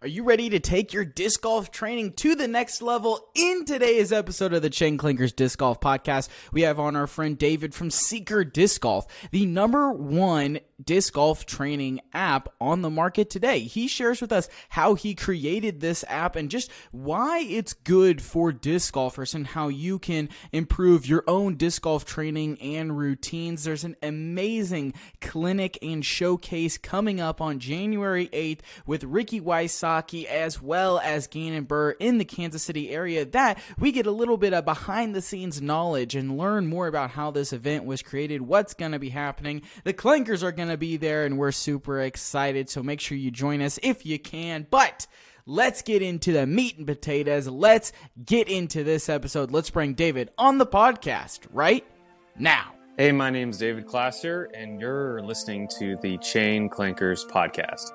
Are you ready to take your disc golf training to the next level? In today's episode of the Chain Clankers Disc Golf Podcast, we have on our friend David from Seeker Disc Golf, the number one disc golf training app on the market today. He shares with us how he created this app and just why it's good for disc golfers and how you can improve your own disc golf training and routines. There's an amazing clinic and showcase coming up on January 8th with Ricky Wysocki as well as Gannon Buhr in the Kansas City area that we get a little bit of behind the scenes knowledge and learn more about how this event was created, what's going to be happening. The Clankers are going to be there and we're super excited, so make sure you join us if you can. But let's get into the meat and potatoes. Let's get into this episode. Let's bring David on the podcast right now. Hey, my name is David Classer, and you're listening to the Chain Clankers podcast.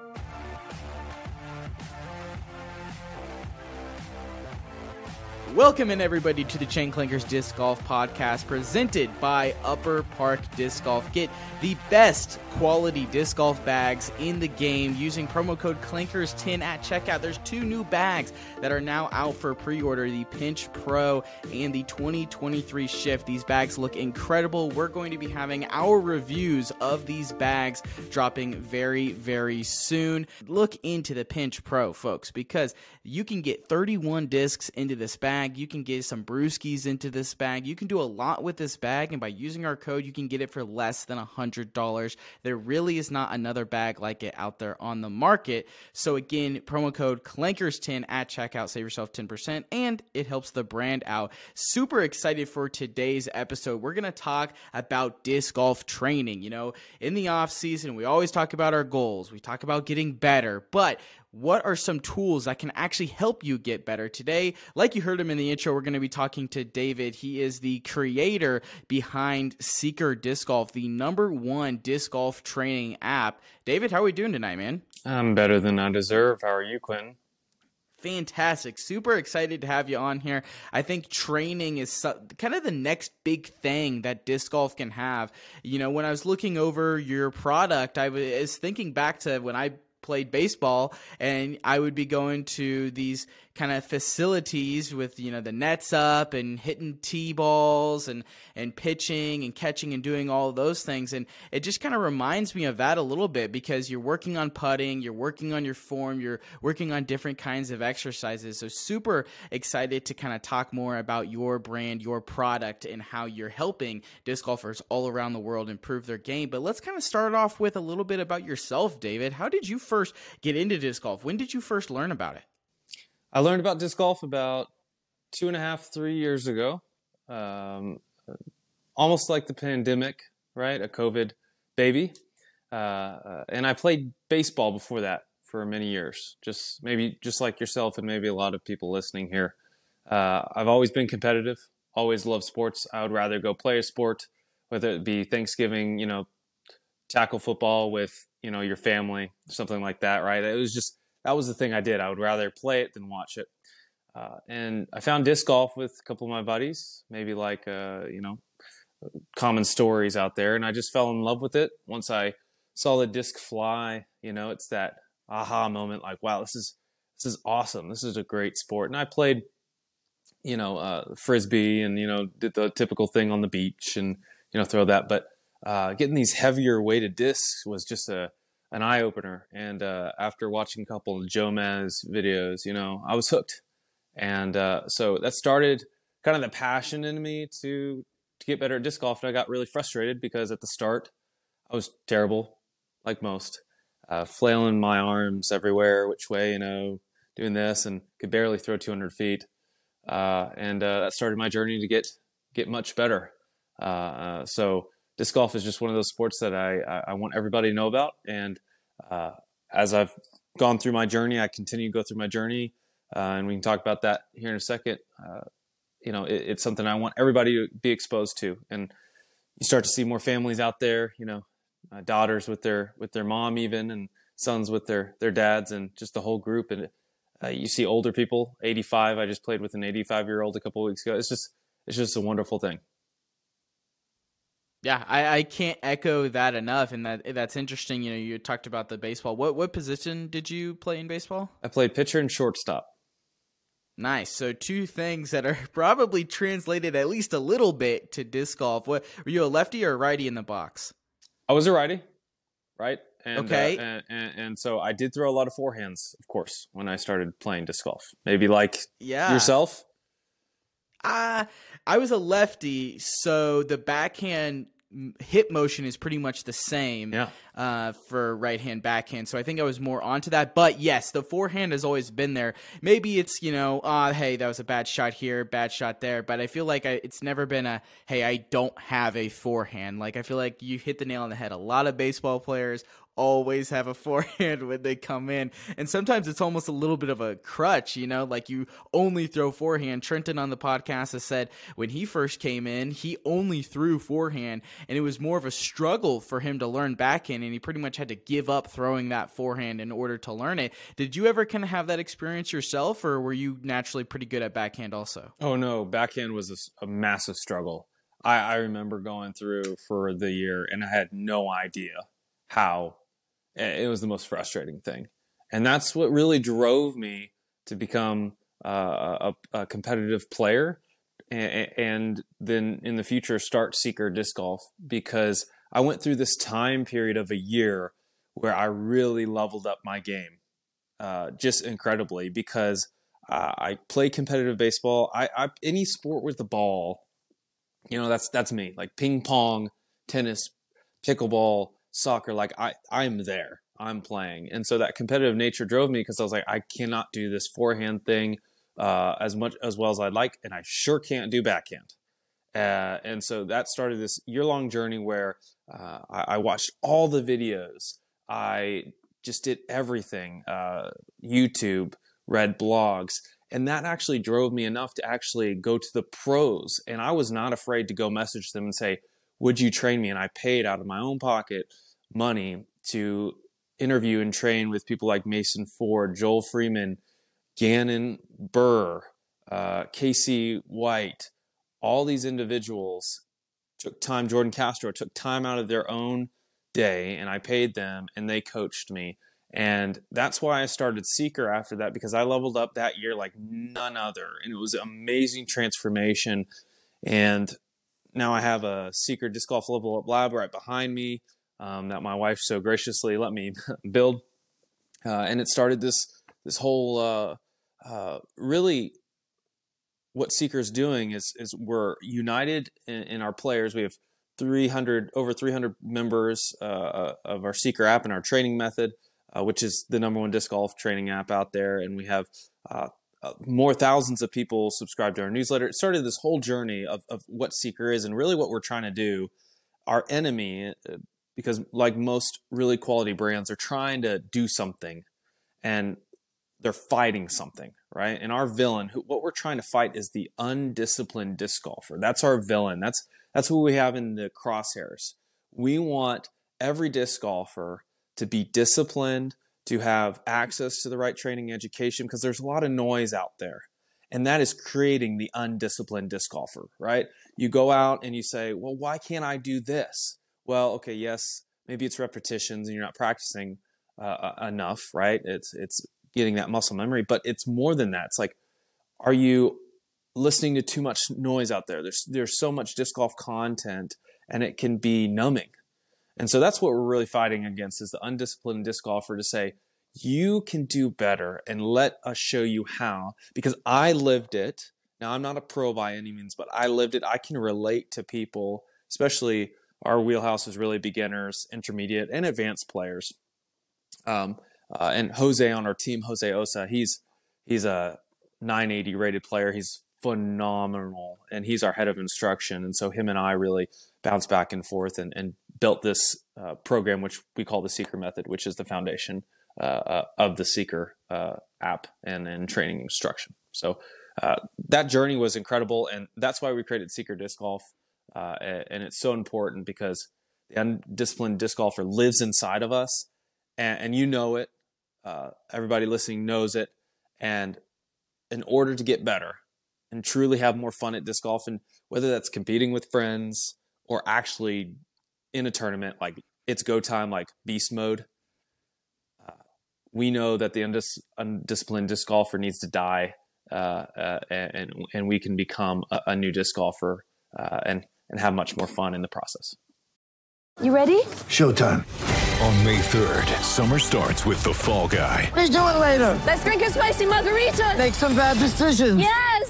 Welcome in everybody to the Chain Clankers Disc Golf Podcast presented by Upper Park Disc Golf. Get the best quality disc golf bags in the game using promo code Clankers10 at checkout. There's two new bags that are now out for pre-order, the Pinch Pro and the 2023 Shift. These bags look incredible. We're going to be having our reviews of these bags dropping very, very soon. Look into the Pinch Pro, folks, because you can get 31 discs into this bag bag. You can get some brewskis into this bag. You can do a lot with this bag, and by using our code, you can get it for less than $100. There really is not another bag like it out there on the market. So, again, promo code CLANKERS10 at checkout, save yourself 10%, and it helps the brand out. Super excited for today's episode. We're going to talk about disc golf training. You know, in the off season, we always talk about our goals, we talk about getting better, but what are some tools that can actually help you get better today like you heard him in the intro we're going to be talking to david he is the creator behind seeker disc golf the number one disc golf training app david how are we doing tonight man i'm better than i deserve how are you quinn Fantastic. Super excited to have you on here. I think training is so, kind of the next big thing that disc golf can have. You know, when I was looking over your product, I was thinking back to when I played baseball and I would be going to these kind of facilities with you know the nets up and hitting tee balls and and pitching and catching and doing all those things. And it just kind of reminds me of that a little bit because you're working on putting you're working on your form you're working on different kinds of exercises. So super excited to kind of talk more about your brand your product and how you're helping disc golfers all around the world improve their game. But let's kind of start off with a little bit about yourself David. How did you first get into disc golf? When did you first learn about it I learned about disc golf about two and a half, three years ago. Um, almost like the pandemic, right? A COVID baby. Uh, uh, and I played baseball before that for many years. Just maybe just like yourself and maybe a lot of people listening here. Uh, I've always been competitive. Always loved sports. I would rather go play a sport, whether it be Thanksgiving, you know, tackle football with you know your family, something like that. Right? It was just that was the thing I did. I would rather play it than watch it. Uh, and I found disc golf with a couple of my buddies, maybe like uh, you know, common stories out there, and I just fell in love with it once I saw the disc fly. You know, it's that aha moment, like wow, this is this is awesome. This is a great sport. And I played, you know, uh, frisbee and you know did the typical thing on the beach and you know throw that, but uh, getting these heavier weighted discs was just a an eye opener. And uh, after watching a couple of Joe Maz videos, you know, I was hooked. And uh, so that started kind of the passion in me to to get better at disc golf. And I got really frustrated because at the start I was terrible, like most, uh, flailing my arms everywhere, which way, you know, doing this, and could barely throw 200 feet. Uh, and uh, that started my journey to get get much better. Uh, so disc golf is just one of those sports that I, I want everybody to know about. And uh, as I've gone through my journey, I continue to go through my journey, uh, and we can talk about that here in a second. Uh, you know, it, it's something I want everybody to be exposed to, and you start to see more families out there. You know, uh, daughters with their with their mom, even, and sons with their their dads, and just the whole group. And uh, you see older people, 85. I just played with an 85 year old a couple weeks ago. It's just it's just a wonderful thing. Yeah, I, I can't echo that enough, and that that's interesting. You know, you talked about the baseball. What what position did you play in baseball? I played pitcher and shortstop. Nice. So two things that are probably translated at least a little bit to disc golf. What were you a lefty or a righty in the box? I was a righty, right? And, okay. Uh, and, and, and, so I did throw a lot of forehands, of course, when I started playing disc golf. Maybe like yeah. yourself. Uh, I was a lefty, so the backhand hip motion is pretty much the same yeah. uh, for right hand backhand. So I think I was more onto that. But yes, the forehand has always been there. Maybe it's you know, uh, hey, that was a bad shot here, bad shot there. But I feel like I, it's never been a hey, I don't have a forehand. Like I feel like you hit the nail on the head. A lot of baseball players always have a forehand when they come in. And sometimes it's almost a little bit of a crutch, you know, like you only throw forehand. Trenton on the podcast has said when he first came in, he only threw forehand and it was more of a struggle for him to learn backhand and he pretty much had to give up throwing that forehand in order to learn it. Did you ever kind of have that experience yourself or were you naturally pretty good at backhand also? Oh no, backhand was a, a massive struggle. I, I remember going through for the year and I had no idea how it was the most frustrating thing. And that's what really drove me to become uh, a, a, competitive player and, and, then in the future start Seeker Disc Golf because I went through this time period of a year where I really leveled up my game uh, just incredibly because uh, I play competitive baseball. I, I any sport with the ball, you know, that's that's me. Like ping pong, tennis, pickleball, soccer, like I, I'm there. I'm playing. And so that competitive nature drove me because I was like, I cannot do this forehand thing uh, as much as well as I'd like, and I sure can't do backhand. Uh, and so that started this year long journey where uh, I, I, watched all the videos. I just did everything uh, YouTube, read blogs. And that actually drove me enough to actually go to the pros. And I was not afraid to go message them and say, Would you train me? And I paid out of my own pocket money to interview and train with people like Mason Ford, Joel Freeman, Gannon Buhr, uh, Casey White, all these individuals took time, Jordan Castro took time out of their own day, and I paid them, and they coached me. And that's why I started Seeker after that because I leveled up that year like none other. And it was an amazing transformation. And now I have a Seeker Disc Golf Level Up Lab right behind me um, that my wife so graciously let me build, uh, and it started this this whole uh, uh, really what Seeker's doing is is we're united in, in, our players. We have 300 over 300 members uh, uh, of our Seeker app and our training method, uh, which is the number one disc golf training app out there, and we have. more thousands of people subscribe to our newsletter. It started this whole journey of, of what Seeker is and really what we're trying to do. Our enemy, because like most really quality brands are trying to do something and they're fighting something right? And our villain who, what we're trying to fight is the undisciplined disc golfer. That's our villain. That's that's what we have in the crosshairs. We want every disc golfer to be disciplined to have access to the right training education because there's a lot of noise out there. And that is creating the undisciplined disc golfer right? You go out and you say well why can't i do this well, okay, yes, maybe it's repetitions and you're not practicing uh, uh, enough, right? It's it's getting that muscle memory, but it's more than that. It's like, are you listening to too much noise out there? There's there's so much disc golf content, and it can be numbing. And so that's what we're really fighting against is the undisciplined disc golfer to say, you can do better and let us show you how because I lived it. Now I'm not a pro by any means, but I lived it. I can relate to people, especially our wheelhouse is really beginners, intermediate, and advanced players. Um, uh, and Jose on our team, Jose Osa, he's he's a 980 rated player. He's phenomenal, and he's our head of instruction. And so him and I really bounced back and forth and, and built this uh, program, which we call the Seeker Method, which is the foundation uh, uh of the Seeker uh, app and, and training instruction. So uh, that journey was incredible, and that's why we created Seeker Disc Golf. Uh, and it's so important because the undisciplined disc golfer lives inside of us, and, and you know it. Uh, everybody listening knows it. And in order to get better and truly have more fun at disc golf, and whether that's competing with friends or actually in a tournament, like it's go time, like beast mode. Uh, we know that the undis- undisciplined disc golfer needs to die, uh, uh, and and we can become a, a new disc golfer uh, and and have much more fun in the process. You ready? Showtime. On May 3rd, summer starts with The Fall Guy. Let's do it later. Let's drink a spicy margarita. Make some bad decisions. Yes.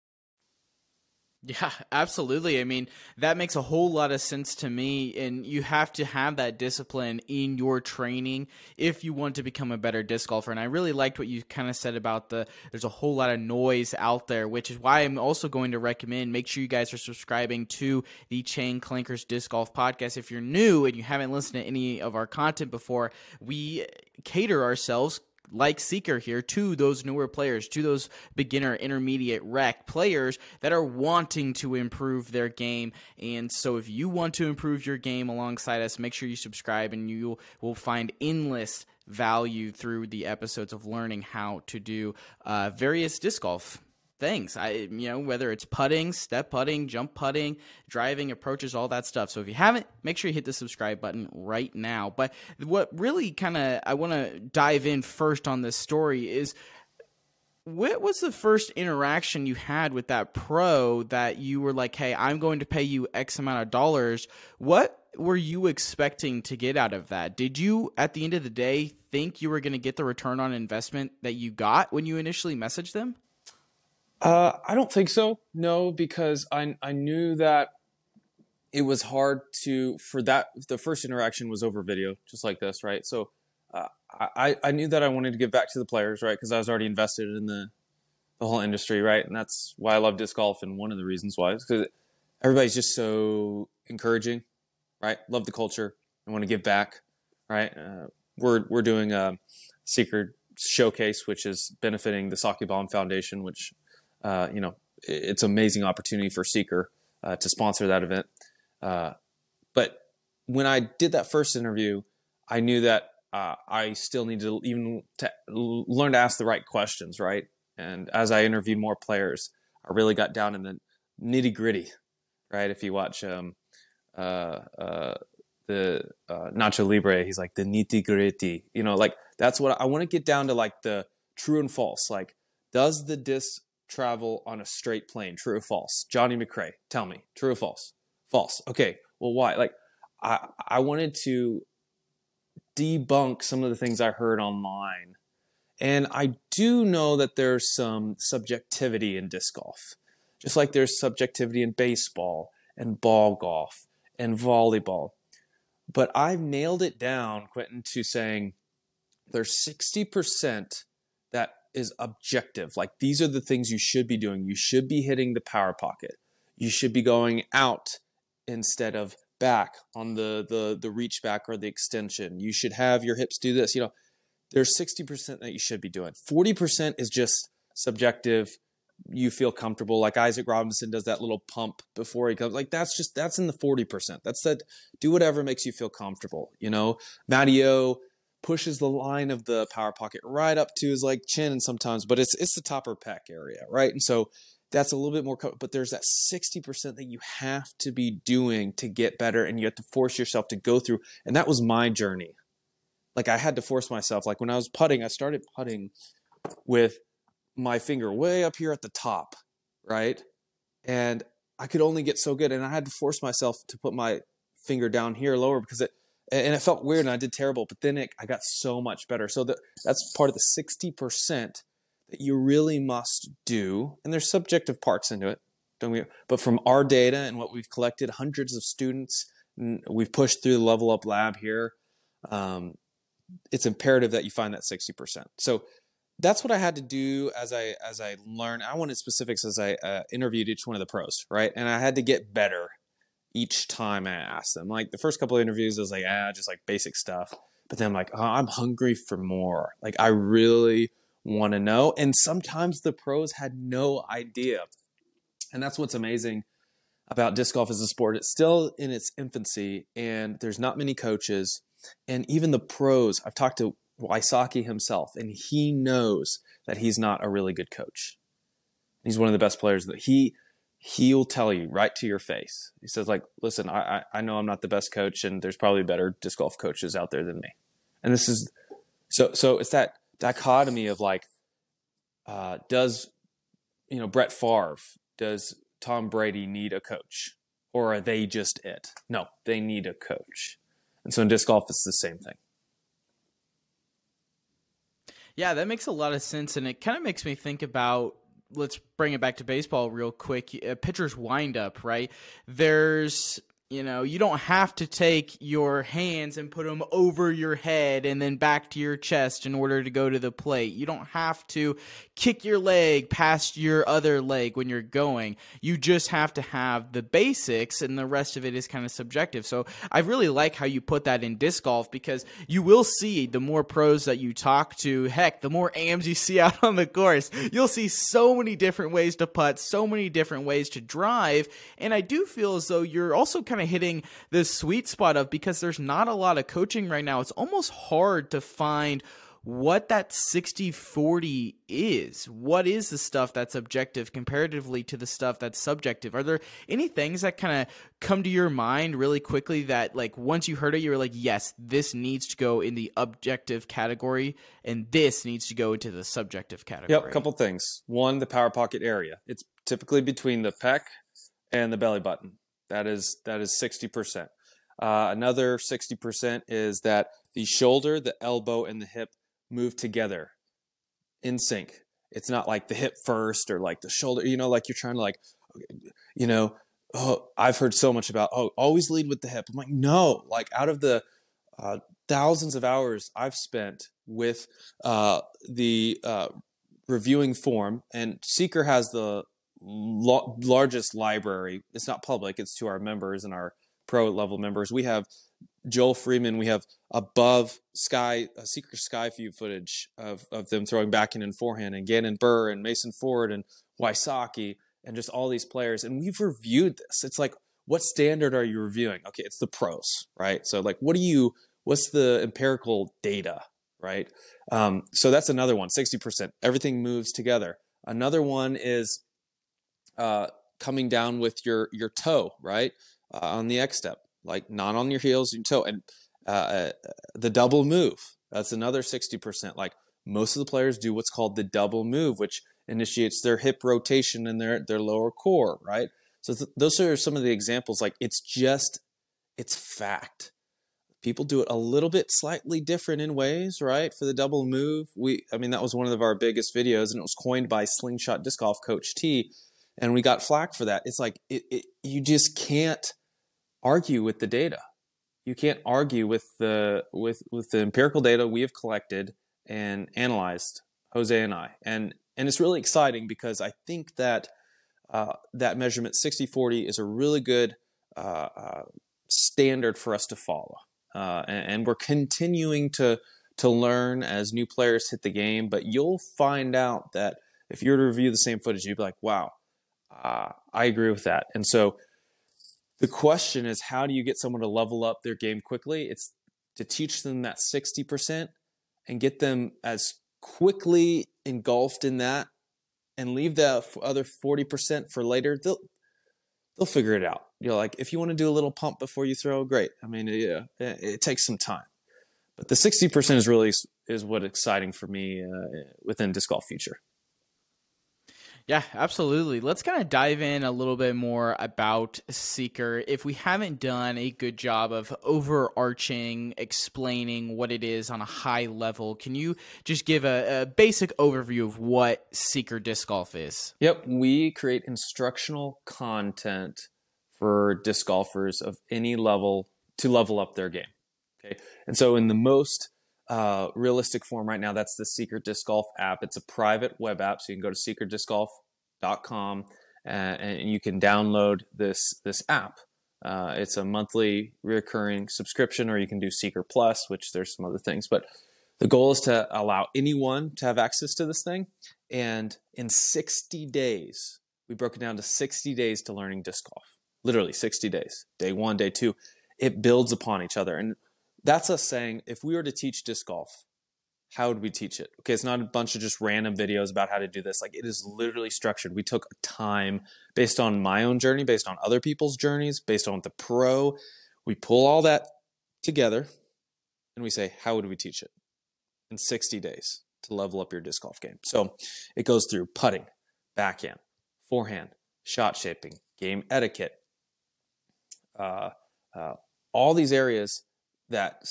Yeah, absolutely. I mean, that makes a whole lot of sense to me. And you have to have that discipline in your training if you want to become a better disc golfer. And I really liked what you kind of said about the there's a whole lot of noise out there, which is why I'm also going to recommend make sure you guys are subscribing to the Chain Clankers Disc Golf Podcast. If you're new and you haven't listened to any of our content before, we cater ourselves like Seeker here to those newer players, to those beginner, intermediate, rec players that are wanting to improve their game. And so, if you want to improve your game alongside us, make sure you subscribe and you will find endless value through the episodes of learning how to do uh, various disc golf things. I you know whether it's putting, step putting, jump putting, driving approaches, all that stuff. So if you haven't, make sure you hit the subscribe button right now. But what really kind of I want to dive in first on this story is what was the first interaction you had with that pro that you were like, "Hey, I'm going to pay you X amount of dollars." What were you expecting to get out of that? Did you at the end of the day think you were going to get the return on investment that you got when you initially messaged them? Uh, I don't think so. No, because I I knew that it was hard to for that the first interaction was over video, just like this, right? So uh, I I knew that I wanted to give back to the players, right? Because I was already invested in the the whole industry, right? And that's why I love disc golf, and one of the reasons why is because everybody's just so encouraging, right? Love the culture. I want to give back, right? Uh, we're we're doing a Seeker showcase, which is benefiting the Sockibomb Foundation, which uh, you know, it's an amazing opportunity for Seeker uh, to sponsor that event. Uh, but when I did that first interview, I knew that uh, I still needed to even to learn to ask the right questions, right? And as I interviewed more players, I really got down in the nitty gritty, right? If you watch um, uh, uh, the Nacho Libre, he's like the nitty gritty, you know, like that's what I want to get down to, like the true and false. Like, does the disc travel on a straight plane. True or false? Johnny McRae, tell me. True or false? False. Okay. Well, why? Like, I I wanted to debunk some of the things I heard online, and I do know that there's some subjectivity in disc golf, just like there's subjectivity in baseball and ball golf and volleyball. But I've nailed it down, Quentin, to saying there's 60% that is objective. Like these are the things you should be doing. You should be hitting the power pocket. You should be going out instead of back on the the the reach back or the extension. You should have your hips do this. You know, there's 60% that you should be doing. 40% is just subjective. You feel comfortable. Like Isaac Robinson does that little pump before he comes. Like that's just that's in the 40%. That's that do whatever makes you feel comfortable. You know, Matteo pushes the line of the power pocket right up to his like chin and sometimes but it's it's the topper pec area right? And so that's a little bit more but there's that 60% that you have to be doing to get better and you have to force yourself to go through and that was my journey. Like i had to force myself. Like when i was putting i started putting with my finger way up here at the top right? And i could only get so good and i had to force myself to put my finger down here lower because it and it felt weird and I did terrible, but then it, I got so much better. So the, that's part of the 60% that you really must do. And there's subjective parts into it. Don't we? But from our data and what we've collected, hundreds of students, we've pushed through the level up lab here. Um, it's imperative that you find that 60%. So that's what I had to do as I as I learned. I wanted specifics as I uh, interviewed each one of the pros, right? And I had to get better each time I asked them. Like the first couple of interviews, I was like, ah, just like basic stuff. But then I'm like, oh, I'm hungry for more. Like I really want to know. And sometimes the pros had no idea. And that's what's amazing about disc golf as a sport. It's still in its infancy, and there's not many coaches. And even the pros, I've talked to Wysocki himself, and he knows that he's not a really good coach. He's one of the best players that he he'll tell you right to your face. He says, like, listen, I, I, know I'm not the best coach, and there's probably better disc golf coaches out there than me. And this is so so it's that dichotomy of like, uh, does you know Brett Favre, does Tom Brady need a coach, or are they just it? No, they need a coach. And so in disc golf, it's the same thing. Yeah, that makes a lot of sense, and it kind of makes me think about. Let's bring it back to baseball real quick. A pitcher's windup, right? There's you know, you don't have to take your hands and put them over your head and then back to your chest in order to go to the plate. You don't have to kick your leg past your other leg when you're going. You just have to have the basics and the rest of it is kind of subjective. So I really like how you put that in disc golf because you will see the more pros that you talk to, heck, the more AMs you see out on the course, you'll see so many different ways to putt, so many different ways to drive. And I do feel as though you're also kind of hitting this sweet spot of because there's not a lot of coaching right now. It's almost hard to find what that 60 40 is. What is the stuff that's objective comparatively to the stuff that's subjective? Are there any things that kind of come to your mind really quickly that, like, once you heard it, you were like, yes, this needs to go in the objective category and this needs to go into the subjective category? Yep, a couple things. One, the power pocket area. It's typically between the pec and the belly button. That is that is sixty percent. Uh, another sixty percent is that the shoulder, the elbow, and the hip move together in sync. It's not like the hip first or like the shoulder. You know, like you're trying to like, you know. Oh, I've heard so much about oh, always lead with the hip. I'm like, no. Like out of the uh, thousands of hours I've spent with uh, the uh, reviewing form, and Seeker has the lo- largest library. It's not public; it's to our members and our pro level members. We have Joel Freeman. We have above sky a secret sky view footage of of them throwing backhand and forehand, and Gannon Buhr and Mason Ford and Wysocki and just all these players. And we've reviewed this. It's like, what standard are you reviewing? Okay, it's the pros, right? So like, what do you? What's the empirical data, right? Um, so that's another one. Sixty percent. Everything moves together. Another one is uh, coming down with your your toe, right, uh, on the X step, like not on your heels, your toe, and uh, uh the double move. That's another sixty percent. Like most of the players do what's called the double move, which initiates their hip rotation and their their lower core, right? So th- those are some of the examples. Like it's just it's fact. People do it a little bit slightly different in ways, right? For the double move, we I mean that was one of our biggest videos, and it was coined by Slingshot Disc Golf Coach T and we got flack for that. It's like it, it, you just can't argue with the data. You can't argue with the with with the empirical data we have collected and analyzed, Jose and I, and and it's really exciting because I think that uh, that measurement 60-40 is a really good uh, uh, standard for us to follow, uh, and, and we're continuing to to learn as new players hit the game. But you'll find out that if you were to review the same footage, you'd be like, wow uh, I agree with that. And so the question is, how do you get someone to level up their game quickly? It's to teach them that 60% and get them as quickly engulfed in that and leave the other 40% for later. They'll, they'll figure it out. You're like, if you want to do a little pump before you throw, great. I mean, yeah, it, it takes some time. But the 60% is really is what exciting for me uh, within disc golf future. Yeah, absolutely. Let's kind of dive in a little bit more about Seeker. If we haven't done a good job of overarching explaining what it is on a high level, can you just give a, a basic overview of what Seeker Disc Golf is? Yep, we create instructional content for disc golfers of any level to level up their game. Okay, and so in the most uh, realistic form right now, that's the Seeker Disc Golf app. It's a private web app, so you can go to seekerdiscgolf.com and, and you can download this this app. Uh, it's a monthly recurring subscription, or you can do Seeker Plus, which there's some other things. But the goal is to allow anyone to have access to this thing. And in 60 days, we broke it down to 60 days to learning disc golf. Literally 60 days. Day one, day two. It builds upon each other. And that's us saying if we were to teach disc golf, how would we teach it? Okay, it's not a bunch of just random videos about how to do this. Like it is literally structured. We took time based on my own journey, based on other people's journeys, based on the pro. We pull all that together and we say, how would we teach it in 60 days to level up your disc golf game? So it goes through putting, backhand, forehand, shot shaping, game etiquette, uh, uh, all these areas that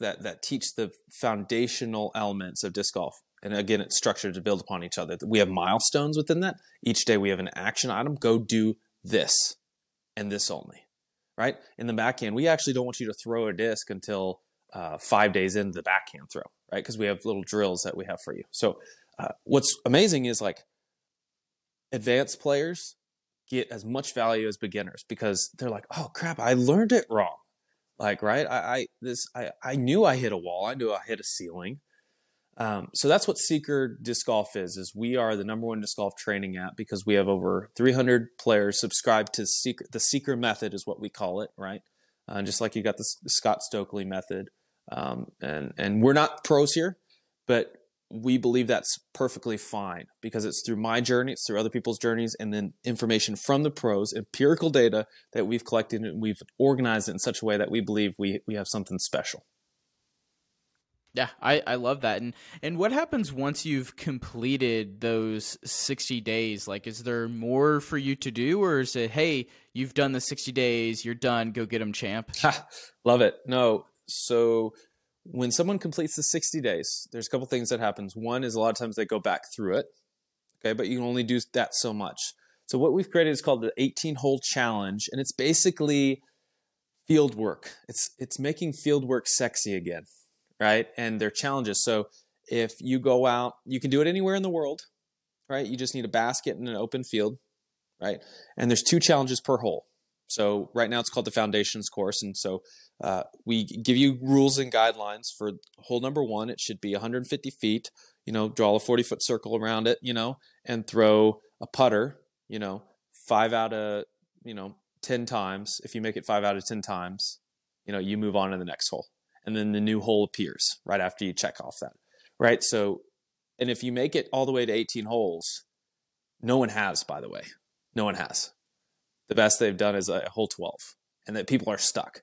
that that teach the foundational elements of disc golf. And again, it's structured to build upon each other. We have milestones within that. Each day we have an action item. Go do this and this only. Right? In the backhand, we actually don't want you to throw a disc until uh, five days into the backhand throw, right? Because we have little drills that we have for you. So, uh, what's amazing is like advanced players get as much value as beginners because they're like, oh crap, I learned it wrong. Like, right? I, I this I, I knew I hit a wall. I knew I hit a ceiling. Um, so that's what Seeker Disc Golf is. Is we are the number one disc golf training app because we have over 300 players subscribed to Seeker. The Seeker method is what we call it, right? Uh, just like you got the Scott Stokely method. Um, and and we're not pros here, but we believe that's perfectly fine because it's through my journey, it's through other people's journeys, and then information from the pros, empirical data that we've collected and we've organized it in such a way that we believe we, we have something special. Yeah, I, I love that. And and what happens once you've completed those 60 days? Like is there more for you to do or is it hey, you've done the 60 days, you're done, go get them champ? love it. No. So when someone completes the 60 days, there's a couple things that happens. One is a lot of times they go back through it. Okay, but you can only do that so much. So what we've created is called the 18 hole challenge and it's basically field work. It's it's making field work sexy again, right? And they're challenges. So if you go out, you can do it anywhere in the world, right? You just need a basket and an open field, right? And there's two challenges per hole. So right now it's called the foundations course, and so uh, we give you rules and guidelines for hole number one. It should be 150 feet. You know, draw a 40 foot circle around it. You know, and throw a putter. You know, five out of you know 10 times. If you make it five out of 10 times, you know, you move on to the next hole, and then the new hole appears right after you check off that. Right. So, and if you make it all the way to 18 holes, no one has, by the way, no one has. The best they've done is a whole 12, and that people are stuck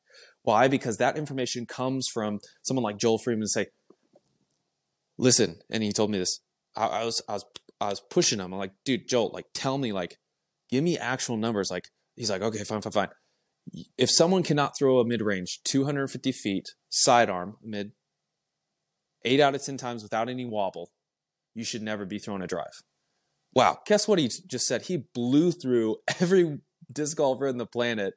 why? Because that information comes from someone like Joel Freeman say, listen, and he told me this. I, I was I was I was pushing him. I'm like, dude, Joel, like tell me, like, give me actual numbers. Like, he's like, okay, fine, fine, fine. If someone cannot throw a mid range 250 feet sidearm mid eight out of 10 times without any wobble, you should never be throwing a drive. Wow. Guess what he just said? He blew through every disc golfer in the planet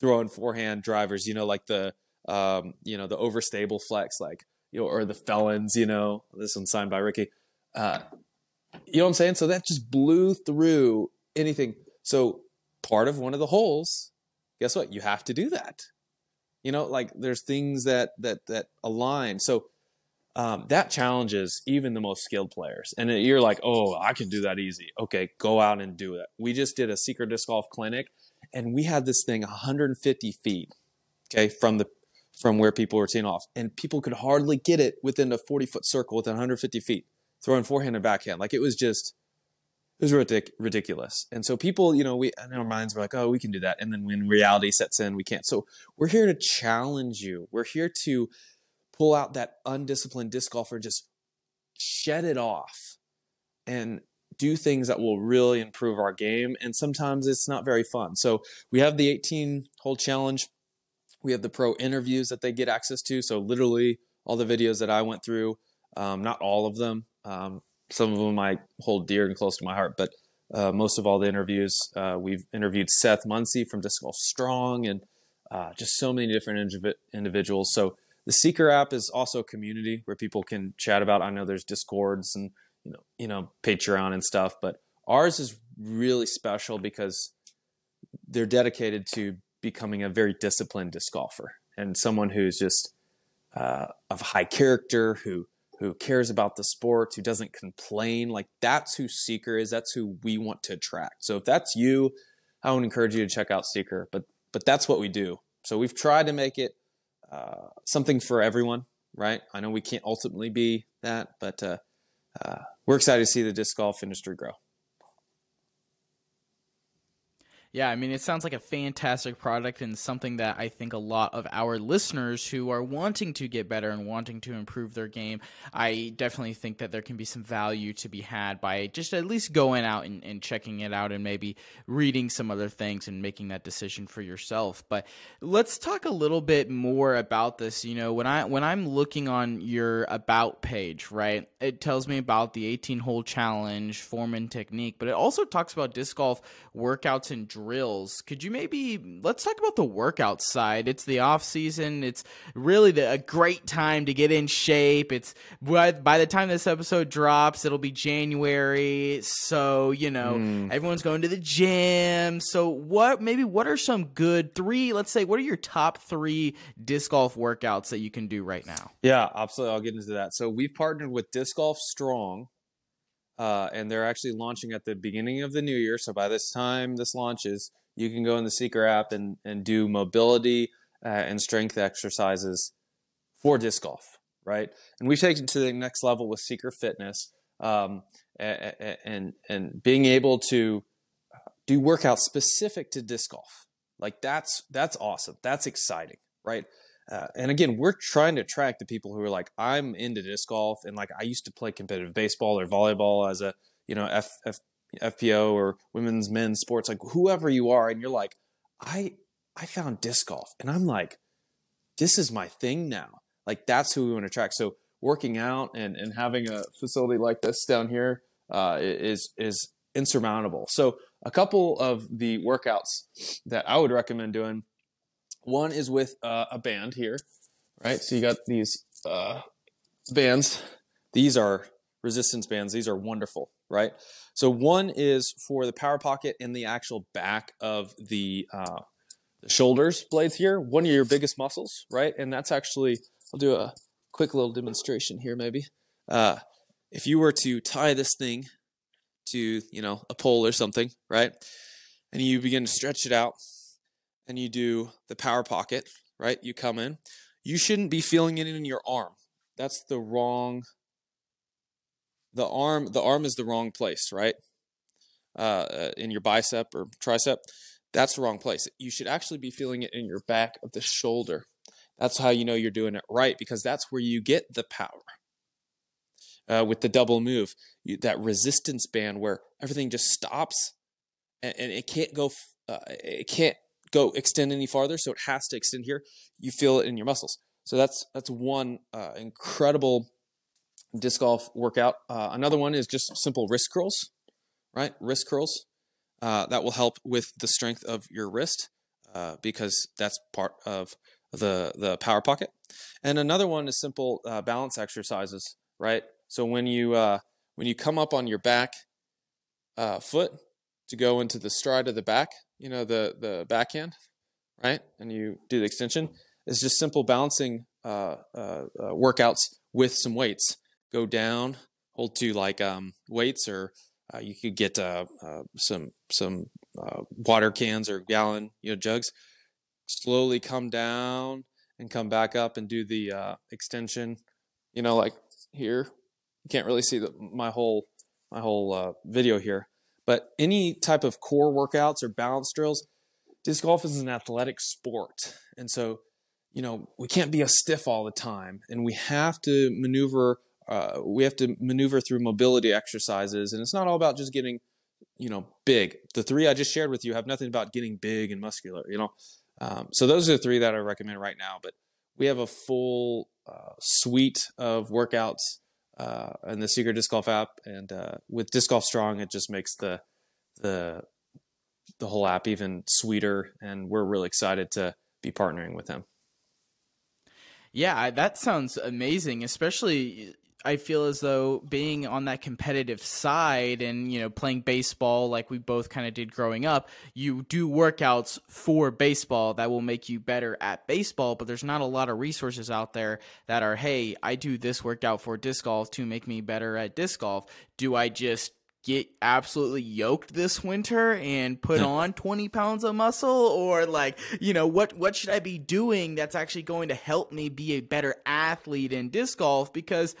throwing forehand drivers, you know, like the um, you know, the overstable flex, like you know, or the felons, you know, this one signed by Ricky. Uh, you know what I'm saying? So that just blew through anything. So part of one of the holes, guess what? You have to do that. You know, like there's things that that that align. So um, that challenges even the most skilled players. And you're like, oh, I can do that easy. Okay, go out and do it. We just did a Seeker disc golf clinic and we had this thing 150 feet, okay, from the from where people were teeing off, and people could hardly get it within a 40 foot circle within 150 feet, throwing forehand and backhand. Like it was just, it was ridic- ridiculous. And so people, you know, we in our minds were like, oh, we can do that, and then when reality sets in, we can't. So we're here to challenge you. We're here to pull out that undisciplined disc golfer and just shed it off and do things that will really improve our game. And sometimes it's not very fun. So we have the 18 hole challenge. We have the pro interviews that they get access to. So literally all the videos that I went through, um, not all of them. Um, some of them I hold dear and close to my heart, but uh, most of all the interviews, uh, we've interviewed Seth Munsey from Disc Golf Strong and uh, just so many different indiv- individuals. So the Seeker app is also a community where people can chat about. I know there's discords and you know, you know, Patreon and stuff. But ours is really special because they're dedicated to becoming a very disciplined disc golfer and someone who's just uh, of high character, who who cares about the sport, who doesn't complain. Like that's who Seeker is. That's who we want to attract. So if that's you, I would encourage you to check out Seeker. But but that's what we do. So we've tried to make it uh, something for everyone, right? I know we can't ultimately be that, but uh, uh, we're excited to see the disc golf industry grow. Yeah, I mean, it sounds like a fantastic product and something that I think a lot of our listeners who are wanting to get better and wanting to improve their game, I definitely think that there can be some value to be had by just at least going out and, and checking it out and maybe reading some other things and making that decision for yourself. But let's talk a little bit more about this. You know, when I when I'm looking on your about page, right, it tells me about the 18 hole challenge, form and technique, but it also talks about disc golf workouts and drills. Could you maybe let's talk about the workout side? It's the off season. It's really the, a great time to get in shape. It's by, by the time this episode drops, it'll be January. So, you know, mm. everyone's going to the gym. So, what maybe what are some good three, let's say, what are your top 3 disc golf workouts that you can do right now? Yeah, absolutely. I'll get into that. So, we've partnered with Disc Golf Strong uh, and they're actually launching at the beginning of the new year. So by this time this launches, you can go in the Seeker app and, and do mobility uh, and strength exercises for disc golf, right? And we've taken to the next level with Seeker Fitness um, and, and, and being able to do workouts specific to disc golf. Like that's that's awesome. That's exciting, right? Uh, and again, we're trying to attract the people who are like, I'm into disc golf, and like I used to play competitive baseball or volleyball as a you know F, F, FPO or women's men's sports, like whoever you are, and you're like, I I found disc golf, and I'm like, this is my thing now. Like that's who we want to attract. So working out and and having a facility like this down here uh, is is insurmountable. So a couple of the workouts that I would recommend doing one is with uh, a band here, right? So you got these uh, bands. These are resistance bands. These are wonderful, right? So one is for the power pocket in the actual back of the, uh, the shoulders blades here. One of your biggest muscles, right? And that's actually, I'll do a quick little demonstration here, maybe. Uh, if you were to tie this thing to, you know, a pole or something, right? And you begin to stretch it out, and you do the power pocket, right? You come in. You shouldn't be feeling it in your arm. That's the wrong the arm the arm is the wrong place, right? Uh, uh, in your bicep or tricep. That's the wrong place. You should actually be feeling it in your back of the shoulder. That's how you know you're doing it right because that's where you get the power. Uh, with the double move, you, that resistance band where everything just stops and, and it can't go, uh, it can't go extend any farther, so it has to extend here. You feel it in your muscles. So that's that's one uh, incredible disc golf workout. Uh, another one is just simple wrist curls, right? Wrist curls uh, that will help with the strength of your wrist uh, because that's part of the the power pocket. And another one is simple uh, balance exercises, right? So when you uh, when you come up on your back foot to go into the stride of the back, you know, the the backhand, right? And you do the extension. It's just simple balancing uh, uh, uh, workouts with some weights. Go down, hold to like um, weights, or uh, you could get uh, some some water cans or gallon you know jugs. Slowly come down and come back up and do the extension. You know, like here, you can't really see the, my whole my whole video here, but any type of core workouts or balance drills, disc golf is an athletic sport. And so, you know, we can't be a stiff all the time. And we have to maneuver uh, we have to maneuver through mobility exercises. And it's not all about just getting you know big. The three i just shared with you have nothing about getting big and muscular you know? Um, so those are the three that i recommend right now. But we have a full uh, suite of workouts uh, and the Seeker Disc Golf app, and uh, with Disc Golf Strong, it just makes the the the whole app even sweeter, and we're really excited to be partnering with them. Yeah, that sounds amazing. Especially, I feel as though being on that competitive side and, you know, playing baseball like we both kind of did growing up, you do workouts for baseball that will make you better at baseball, but there's not a lot of resources out there that are, hey, I do this workout for disc golf to make me better at disc golf. Do I just get absolutely yoked this winter and put on 20 pounds of muscle? Or like you know what what should i be doing that's actually going to help me be a better athlete in disc golf? Because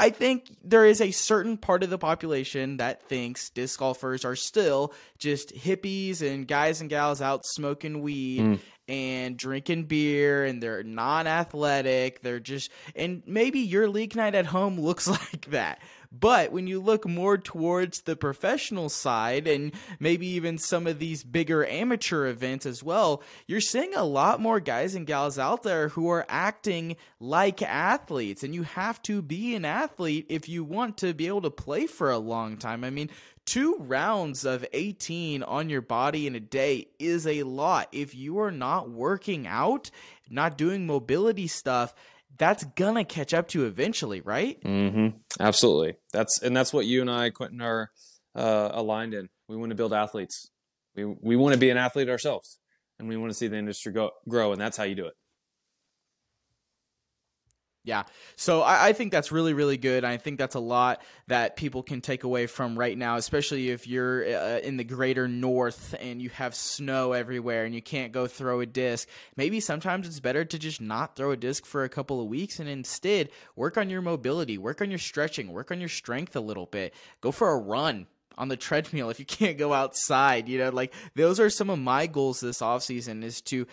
I think there is a certain part of the population that thinks disc golfers are still just hippies and guys and gals out smoking weed Mm. And drinking beer and they're non athletic. They're just, and maybe your league night at home looks like that. But when you look more towards the professional side and maybe even some of these bigger amateur events as well, you're seeing a lot more guys and gals out there who are acting like athletes. And you have to be an athlete if you want to be able to play for a long time. I mean, two rounds of 18 on your body in a day is a lot. If you are not working out, not doing mobility stuff, that's gonna catch up to you eventually, right? Mm-hmm. Absolutely. That's and that's what you and I, Quentin, are uh, aligned in. We want to build athletes. We we want to be an athlete ourselves, and we want to see the industry go, grow, and that's how you do it. Yeah. So I, I think that's really, really good. I think that's a lot that people can take away from right now, especially if you're uh, in the greater north and you have snow everywhere and you can't go throw a disc. Maybe sometimes it's better to just not throw a disc for a couple of weeks and instead work on your mobility, work on your stretching, work on your strength a little bit. Go for a run on the treadmill if you can't go outside you know like those are some of my goals this offseason is to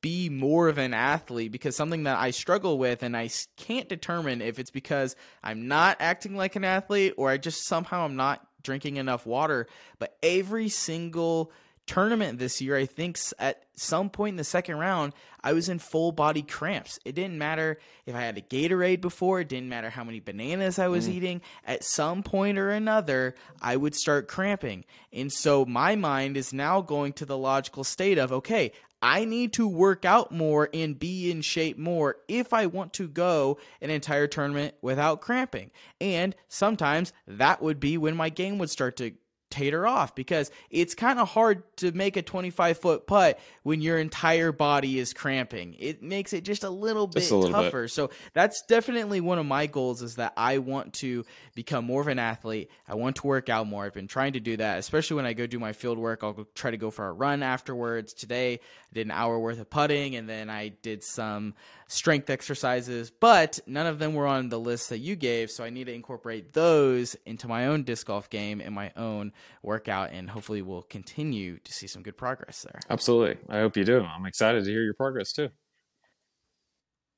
be more of an athlete because something that i struggle with and i can't determine if it's because i'm not acting like an athlete or i just somehow i'm not drinking enough water but every single tournament this year, I think at some point in the second round, I was in full body cramps. It didn't matter if I had a Gatorade before, it didn't matter how many bananas I was mm. eating. At some point or another, I would start cramping. And so my mind is now going to the logical state of okay, I need to work out more and be in shape more if I want to go an entire tournament without cramping. And sometimes that would be when my game would start to tater off because it's kind of hard to make a 25 foot putt when your entire body is cramping. It makes it just a little bit a little bit. tougher. So that's definitely one of my goals is that I want to become more of an athlete. I want to work out more. I've been trying to do that, especially when I go do my field work. I'll try to go for a run afterwards. Today, I did an hour worth of putting and then I did some strength exercises, but none of them were on the list that you gave. So I need to incorporate those into my own disc golf game and my own workout. And hopefully, we'll continue to see some good progress there. Absolutely. I hope you do. I'm excited to hear your progress too.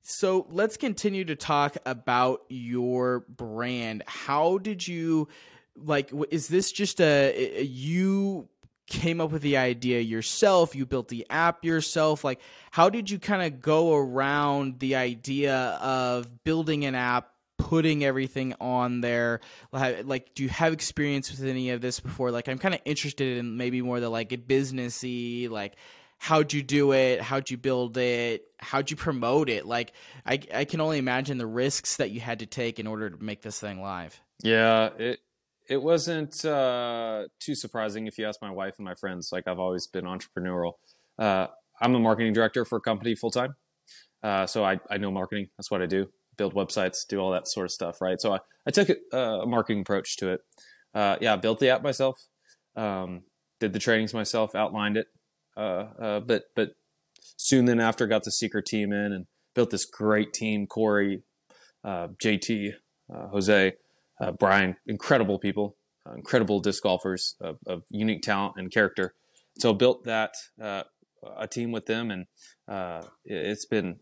So let's continue to talk about your brand. How did you like? Is this just a, a you came up with the idea yourself? You built the app yourself? Like, how did you kind of go around the idea of building an app? putting everything on there Like- do you have experience with any of this before like i'm kind of interested in maybe more the like businessy like how'd you do it how'd you build it how'd you promote it like I, I can only imagine the risks that you had to take in order to make this thing live Yeah, it it wasn't uh, too surprising if you ask my wife and my friends. Like I've always been entrepreneurial. Uh, I'm a marketing director for a company full time, uh, so I I know marketing. That's what I do. Build websites, do all that sort of stuff, right? So I I took a, a marketing approach to it. Uh, yeah, I built the app myself, um, did the trainings myself, outlined it, uh, uh, but but soon then after got the Seeker team in and built this great team. Corey, uh, JT, uh, Jose uh, Brian, incredible people, uh, incredible disc golfers of, of unique talent and character. So built that uh, a team with them, and uh, it- it's been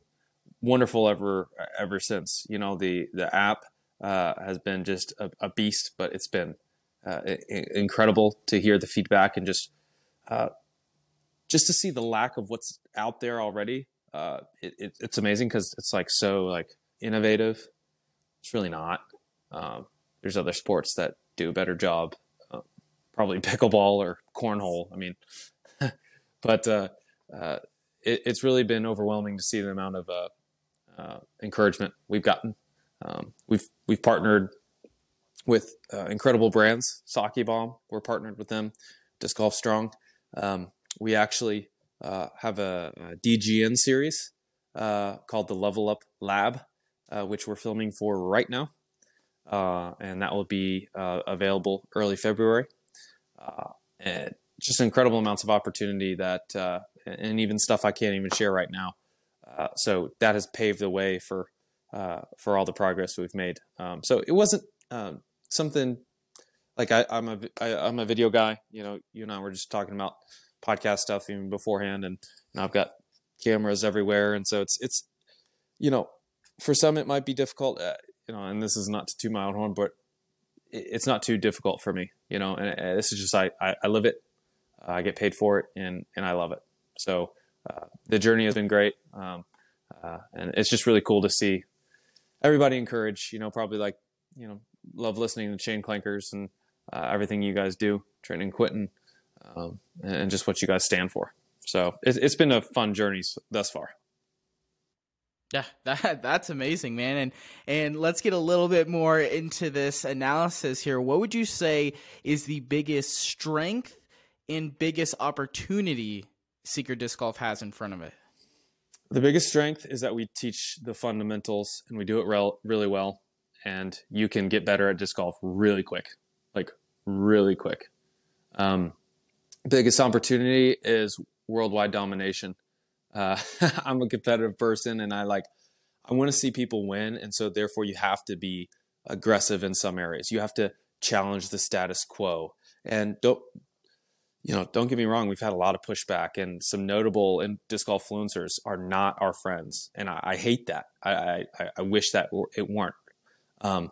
wonderful ever ever since. You know, the the app uh, has been just a, a beast, but it's been uh, incredible to hear the feedback and just just to see the lack of what's out there already. It, it, it's amazing because it's like so like innovative. It's really not. Um, there's other sports that do a better job, uh, probably pickleball or cornhole. I mean, but uh, uh, it, it's really been overwhelming to see the amount of uh, uh, encouragement we've gotten Um, we've we've partnered with uh, incredible brands. Sockibomb, we're partnered with them. Disc Golf Strong. Um, we actually have a, a, DGN series called the Level Up Lab, which we're filming for right now, uh, and that will be uh, available early February. and just incredible amounts of opportunity that, and even stuff I can't even share right now. so that has paved the way for for all the progress we've made. Um, so it wasn't um, something like I, I'm a I, I'm a video guy. You know, you and I were just talking about podcast stuff even beforehand, and, and I've got cameras everywhere, and so it's it's you know, for some it might be difficult. You know, and this is not to toot my own horn, but it's not too difficult for me. You know, and, this is just I, I, live it. Uh, I get paid for it, and and I love it. So uh, the journey has been great, um, uh, and it's just really cool to see everybody encourage. You know, probably like you know, love listening to Chain Clankers and uh, everything you guys do, Trent and um, and just what you guys stand for. So it, it's been a fun journey thus far. Yeah, that that's amazing, man. And and let's get a little bit more into this analysis here. What would you say is the biggest strength and biggest opportunity Seeker Disc Golf has in front of it? The biggest strength is that we teach the fundamentals and we do it rel- really well. And you can get better at disc golf really quick, like really quick. Um, biggest opportunity is worldwide domination. Uh, I'm a competitive person and I like, I want to see people win. And so therefore you have to be aggressive in some areas. You have to challenge the status quo and don't, you know, don't get me wrong. We've had a lot of pushback and some notable and disc golf influencers are not our friends. And I, I hate that. I, I, I wish that it weren't. Um,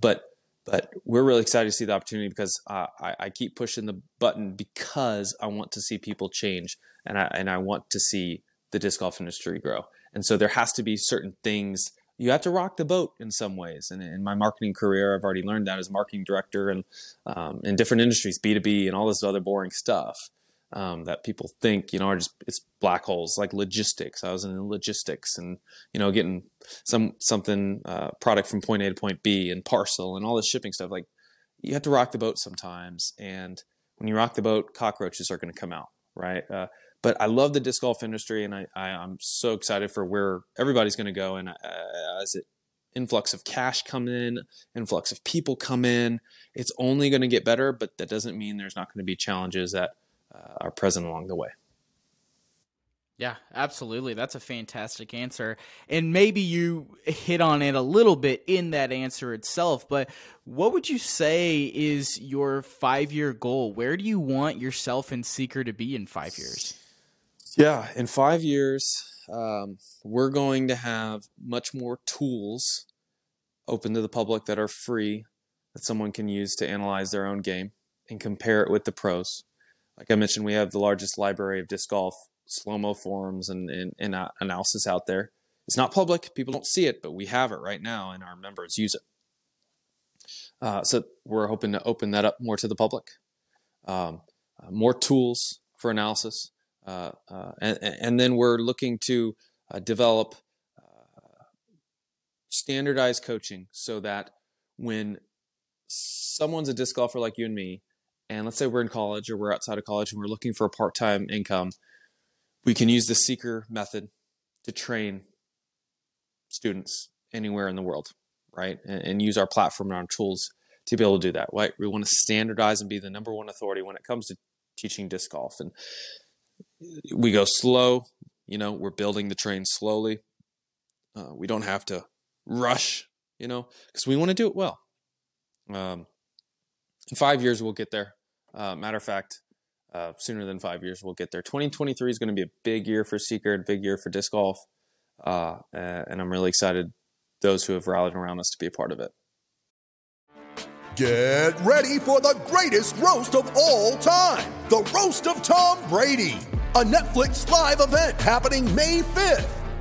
but but we're really excited to see the opportunity because uh, I, I, keep pushing the button because I want to see people change and I and I want to see the disc golf industry grow. And so there has to be certain things you have to rock the boat in some ways. And in my marketing career, I've already learned that as marketing director and um, in different industries, B two B, and all this other boring stuff um, that people think you know are just it's black holes like logistics. I was in logistics and you know getting some something uh, product from point A to point B and parcel and all this shipping stuff. Like you have to rock the boat sometimes, and when you rock the boat, cockroaches are going to come out, right? Uh, but I love the disc golf industry, and I, I am so excited for where everybody's going to go, and uh, as it influx of cash come in, influx of people come in, it's only going to get better. But that doesn't mean there's not going to be challenges that are present along the way. Yeah, absolutely. That's a fantastic answer. And maybe you hit on it a little bit in that answer itself, but what would you say is your five year goal? Where do you want yourself and Seeker to be in five years? Yeah, in five years, um, we're going to have much more tools open to the public that are free that someone can use to analyze their own game and compare it with the pros like I mentioned, we have the largest library of disc golf slow mo forums and, and, and uh, analysis out there. It's not public; people don't see it, but we have it right now, and our members use it. Uh, so we're hoping to open that up more to the public. Um, uh, more tools for analysis, uh, uh, and, and, then we're looking to uh, develop standardized coaching so that when someone's a disc golfer like you and me and let's say we're in college or we're outside of college and we're looking for a part-time income we can use the seeker method to train students anywhere in the world right? And, and use our platform and our tools to be able to do that. Right we want to standardize and be the number one authority when it comes to teaching disc golf. And we go slow you know we're building the train slowly. Uh, we don't have to rush you know because we want to do it well. Um, in five years we'll get there uh, matter of fact, uh, sooner than five years, we'll get there. 2023 is going to be a big year for Seeker, big year for disc golf, uh, and I'm really excited those who have rallied around us to be a part of it. Get ready for the greatest roast of all time the Roast of Tom Brady, a Netflix live event happening May 5th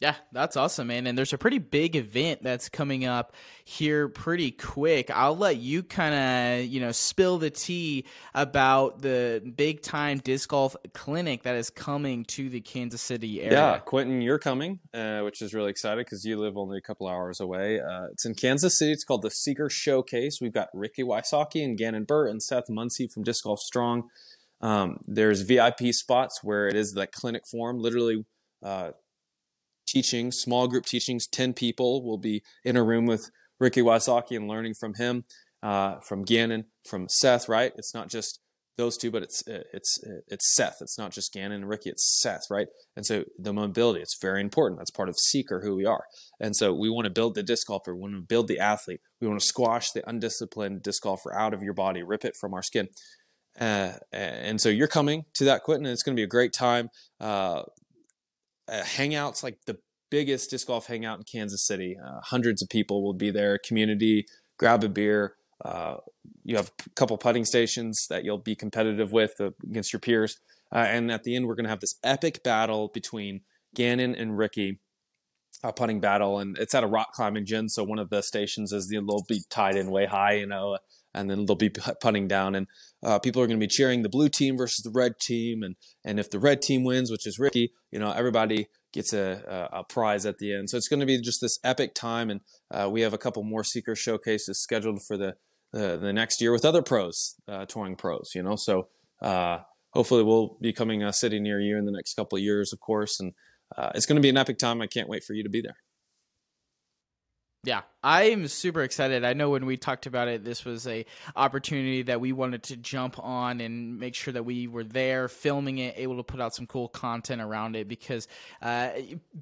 Yeah, that's awesome, man. And there's a pretty big event that's coming up here pretty quick. I'll let you kind of, you know, spill the tea about the big time disc golf clinic that is coming to the Kansas City area. Yeah, Quentin, you're coming, uh, which is really exciting because you live only a couple hours away. Uh, it's in Kansas City. It's called the Seeker Showcase. We've got Ricky Wysocki and Gannon Buhr and Seth Munsey from Disc Golf Strong. Um, there's VIP spots where it is the clinic form, literally. Uh, teaching, small group teachings, 10 people will be in a room with Ricky Wysocki and learning from him, uh, from Gannon, from Seth, right? It's not just those two, but it's it's it's Seth. It's not just Gannon and Ricky. It's Seth, right? And so the mobility, it's very important. That's part of seeker who we are. And so we want to build the disc golfer. We want to build the athlete. We want to squash the undisciplined disc golfer out of your body, rip it from our skin. Uh, and so you're coming to that, Quentin, and it's going to be a great time. Uh, uh, hangouts like the biggest disc golf hangout in Kansas City. Uh, hundreds of people will be there. Community, grab a beer. Uh, you have a couple putting stations that you'll be competitive with uh, against your peers. Uh, and at the end, we're going to have this epic battle between Gannon and Ricky. A putting battle, and it's at a rock climbing gym. So one of the stations is the, they'll be tied in way high, you know, and then they'll be punting down, and uh, people are going to be cheering the blue team versus the red team, and and if the red team wins, which is Ricky, you know, everybody gets a, a, a prize at the end. So it's going to be just this epic time, and uh, we have a couple more Seeker showcases scheduled for the uh, the next year with other pros, uh, touring pros, you know. So uh, hopefully we'll be coming a city near you in the next couple of years, of course, and uh, it's going to be an epic time. I can't wait for you to be there. Yeah, I'm super excited. I know when we talked about it, this was a opportunity that we wanted to jump on and make sure that we were there filming it, able to put out some cool content around it. Because uh,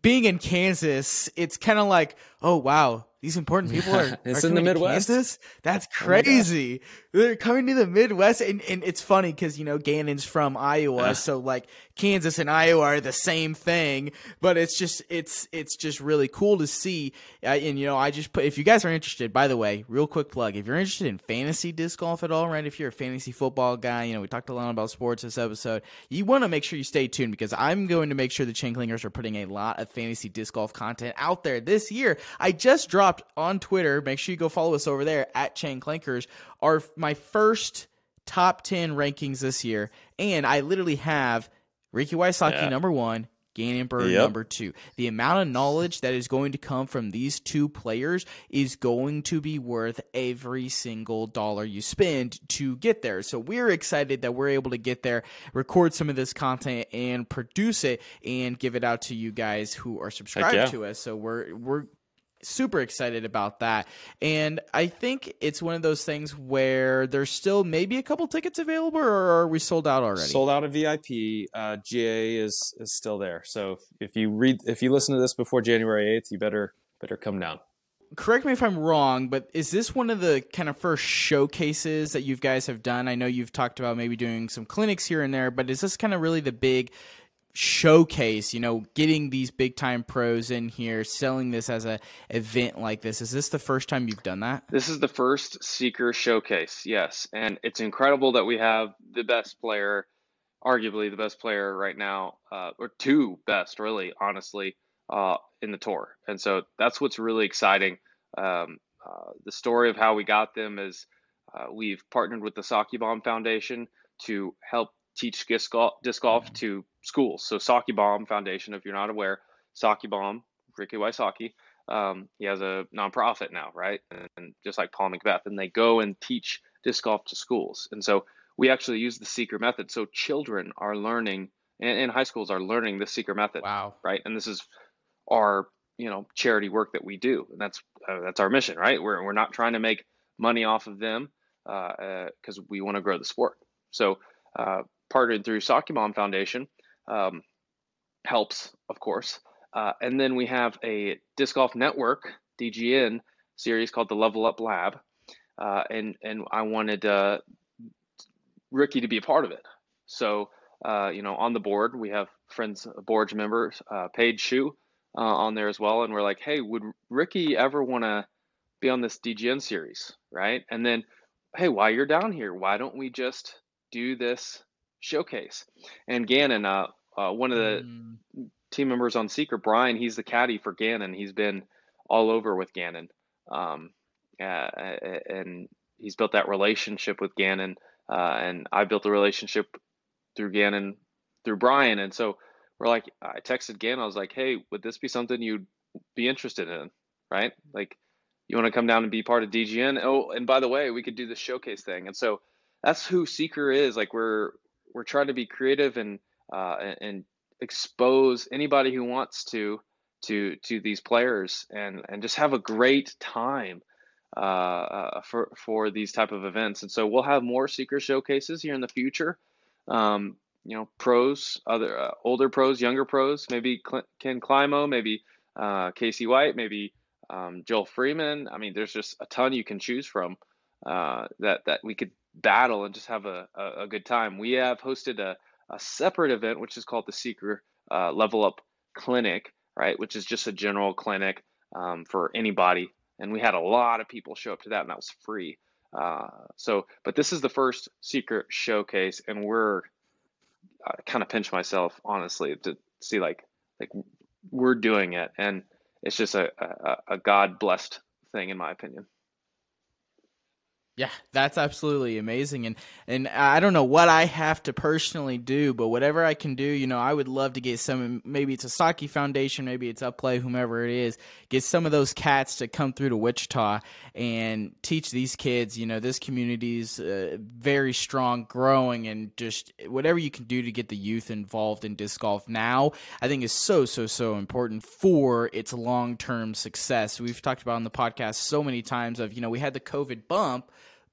being in Kansas, it's kind of like, oh wow, these important people are, it's are in the Midwest. Kansas? That's crazy. Oh They're coming to the Midwest, and, and it's funny because you know Gannon's from Iowa, uh. so like Kansas and Iowa are the same thing. But it's just it's it's just really cool to see. Uh, and you know, I just put if you guys are interested, by the way, real quick plug: if you're interested in fantasy disc golf at all, right? If you're a fantasy football guy, you know we talked a lot about sports this episode. You want to make sure you stay tuned because I'm going to make sure the Chain Clankers are putting a lot of fantasy disc golf content out there this year. I just dropped dropped on Twitter. Make sure you go follow us over there at Chain Clankers. Are my first top 10 rankings this year. And I literally have Ricky Wysocki yeah. number one, Gannon Buhr yep. number two. The amount of knowledge that is going to come from these two players is going to be worth every single dollar you spend to get there. So we're excited that we're able to get there, record some of this content, and produce it and give it out to you guys who are subscribed yeah. to us. So we're we're super excited about that. And I think it's one of those things where there's still maybe a couple tickets available, or are we sold out already? Sold out of VIP. Uh, GA is is still there. So if you read, if you listen to this before January eighth, you better better come down. Correct me if I'm wrong, but is this one of the kind of first showcases that you guys have done? I know you've talked about maybe doing some clinics here and there, but is this kind of really the big showcase you know getting these big time pros in here selling this as a event like this. Is this the first time you've done that? This is the first seeker showcase yes. And it's incredible that we have the best player arguably the best player right now uh, or two best really honestly uh, in the tour. And so that's what's really exciting. Um, uh, the story of how we got them is uh, we've partnered with the Sockibomb Foundation to help teach disc golf, disc golf to schools. So Saki Sockibomb Foundation, if you're not aware, Saki Sockibomb, Ricky Wysocki, um, he has a nonprofit now, right? And just like Paul McBeth, and they go and teach disc golf to schools. And so we actually use the Seeker method. So children are learning, and, and high schools are learning the Seeker method. Wow. Right. And this is our, you know, charity work that we do. And that's, uh, that's our mission, right? We're, we're not trying to make money off of them because uh, uh, we want to grow the sport. So, uh, partnered through Sockibomb Foundation um, helps, of course. Uh, and then we have a disc golf network DGN series called the Level Up Lab, uh, and and I wanted uh, Ricky to be a part of it. So uh, you know, on the board we have friends, board members, uh, Paige Shue uh, on there as well, and we're like, hey, would Ricky ever want to be on this DGN series, right? And then, hey, while you're down here, why don't we just do this showcase. And Gannon, uh, uh, one of the Mm. team members on Seeker, Brian, he's the caddy for Gannon. He's been all over with Gannon, um, uh, and he's built that relationship with Gannon. Uh, and I built a relationship through Gannon through Brian. And so we're like, I texted Gannon. I was like, hey, would this be something you'd be interested in? Right? Like, you want to come down and be part of DGN? Oh, and by the way, we could do the showcase thing. And so that's who Seeker is. Like, we're we're trying to be creative and uh, and, expose anybody who wants to to to these players and and just have a great time uh, uh, for for these type of events. And so we'll have more seeker showcases here in the future. Um, you know, pros, other uh, older pros, younger pros, maybe Cl- Ken Climo, maybe uh, Casey White, maybe um, Joel Freeman. I mean, there's just a ton you can choose from uh, that that we could battle and just have a, a, a good time. We have hosted a, a separate event which is called the Seeker uh, Level Up Clinic, right? Which is just a general clinic um, for anybody, and we had a lot of people show up to that, and that was free. Uh, so, but this is the first Seeker showcase, and we're I kind of pinch myself honestly to see like like we're doing it, and it's just a a, a God blessed thing in my opinion. Yeah, that's absolutely amazing, and and I don't know what I have to personally do, but whatever I can do, you know, I would love to get some. Maybe it's a Saki Foundation, maybe it's Upplay, whomever it is, get some of those cats to come through to Wichita and teach these kids. You know, this community's uh, very strong, growing, and just whatever you can do to get the youth involved in disc golf now, I think is so so so important for its long term success. We've talked about on the podcast so many times of you know we had the COVID bump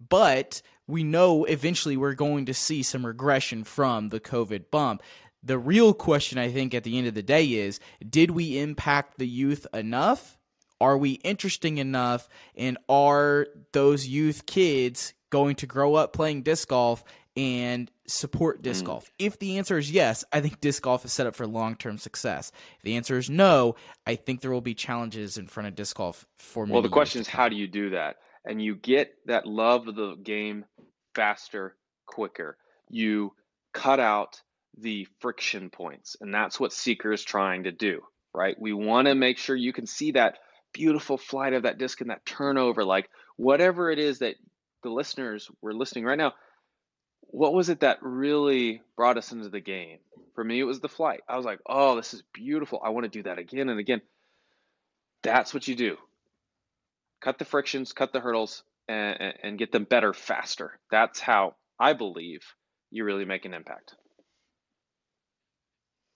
but we know eventually we're going to see some regression from the COVID bump. The real question, I think, at the end of the day is did we impact the youth enough? Are we interesting enough? And are those youth kids going to grow up playing disc golf and support disc mm. golf? If the answer is yes, I think disc golf is set up for long term success. If the answer is no, I think there will be challenges in front of disc golf for Well, the question is how do you do that? And you get that love of the game faster, quicker. You cut out the friction points, and that's what Seeker is trying to do, right? We want to make sure you can see that beautiful flight of that disc and that turnover, like whatever it is that the listeners were listening right now. What was it that really brought us into the game? For me, it was the flight. I was like, oh, this is beautiful. I want to do that again and again. That's what you do cut the frictions, cut the hurdles, and, and get them better faster. That's how I believe you really make an impact.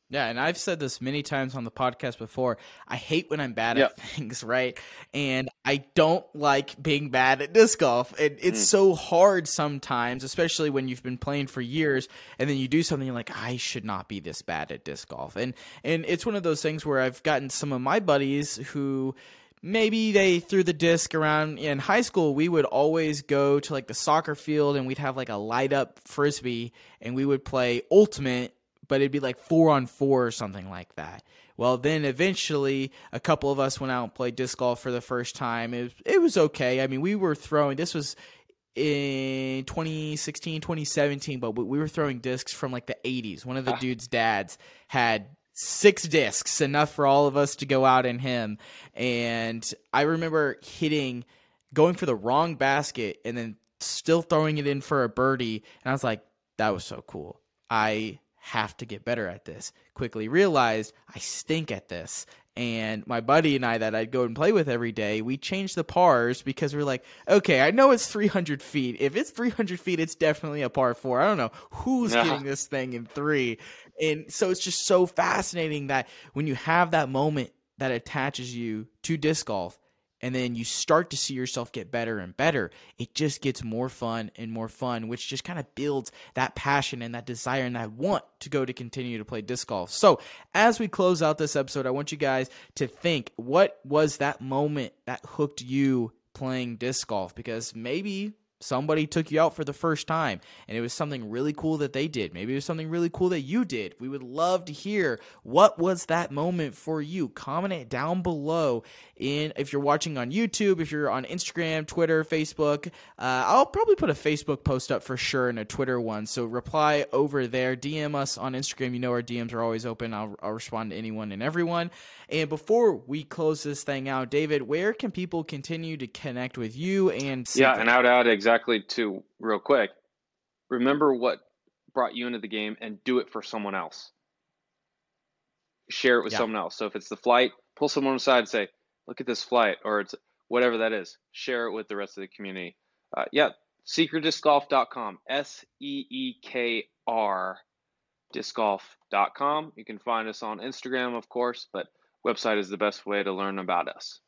Yeah, and I've said this many times on the podcast before. I hate when I'm bad Yep. at things, right? And I don't like being bad at disc golf. And it's Mm. so hard sometimes, especially when you've been playing for years and then you do something you're like, I should not be this bad at disc golf. And and it's one of those things where I've gotten some of my buddies who maybe they threw the disc around. In high school we would always go to like the soccer field and we'd have like a light up frisbee and we would play ultimate but it'd be like four on four or something like that. Well then eventually a couple of us went out and played disc golf for the first time. It was, it was okay. I mean we were throwing this was in 2016 2017 but we were throwing discs from like the 80s one of the ah. dude's dads had six discs, enough for all of us to go out in him. And I remember hitting, going for the wrong basket, and then still throwing it in for a birdie. And I was like, that was so cool. I have to get better at this. Quickly realized I stink at this. And my buddy and I, that I'd go and play with every day, we changed the pars because we're like, okay, I know it's 300 feet. If it's 300 feet, it's definitely a par four. I don't know who's Yeah. getting this thing in three. And so it's just so fascinating that when you have that moment that attaches you to disc golf, and then you start to see yourself get better and better, it just gets more fun and more fun, which just kind of builds that passion and that desire and that want to go to continue to play disc golf. So, as we close out this episode, I want you guys to think what was that moment that hooked you playing disc golf? Because maybe somebody took you out for the first time and it was something really cool that they did. Maybe it was something really cool that you did. We would love to hear what was that moment for you. Comment it down below in if you're watching on YouTube, if you're on Instagram, Twitter, Facebook. Uh, I'll probably put a Facebook post up for sure and a Twitter one. So reply over there. DM us on Instagram. You know our DMs are always open. I'll, I'll respond to anyone and everyone. And before we close this thing out, David, where can people continue to connect with you and yeah, and I would add exactly to real quick. Remember what brought you into the game and do it for someone else. Share it with Yeah. someone else. So if it's the flight, pull someone aside and say, "Look at this flight," or it's whatever that is. Share it with the rest of the community. Uh, yeah, seekerdiscgolf.com. S E E K R discgolf.com. You can find us on Instagram, of course, but website is the best way to learn about us.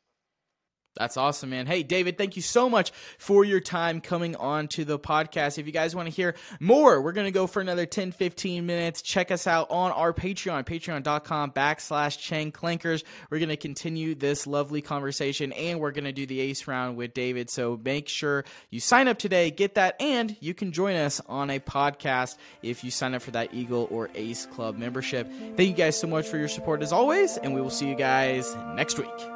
That's awesome, man. Hey, David, thank you so much for your time coming on to the podcast. If you guys want to hear more, we're going to go for another 10, 15 minutes. Check us out on our Patreon, patreon.com backslash Chain Clankers. We're going to continue this lovely conversation and we're going to do the ace round with David. So make sure you sign up today, get that, and you can join us on a podcast if you sign up for that Eagle or Ace Club membership. Thank you guys so much for your support as always, and we will see you guys next week.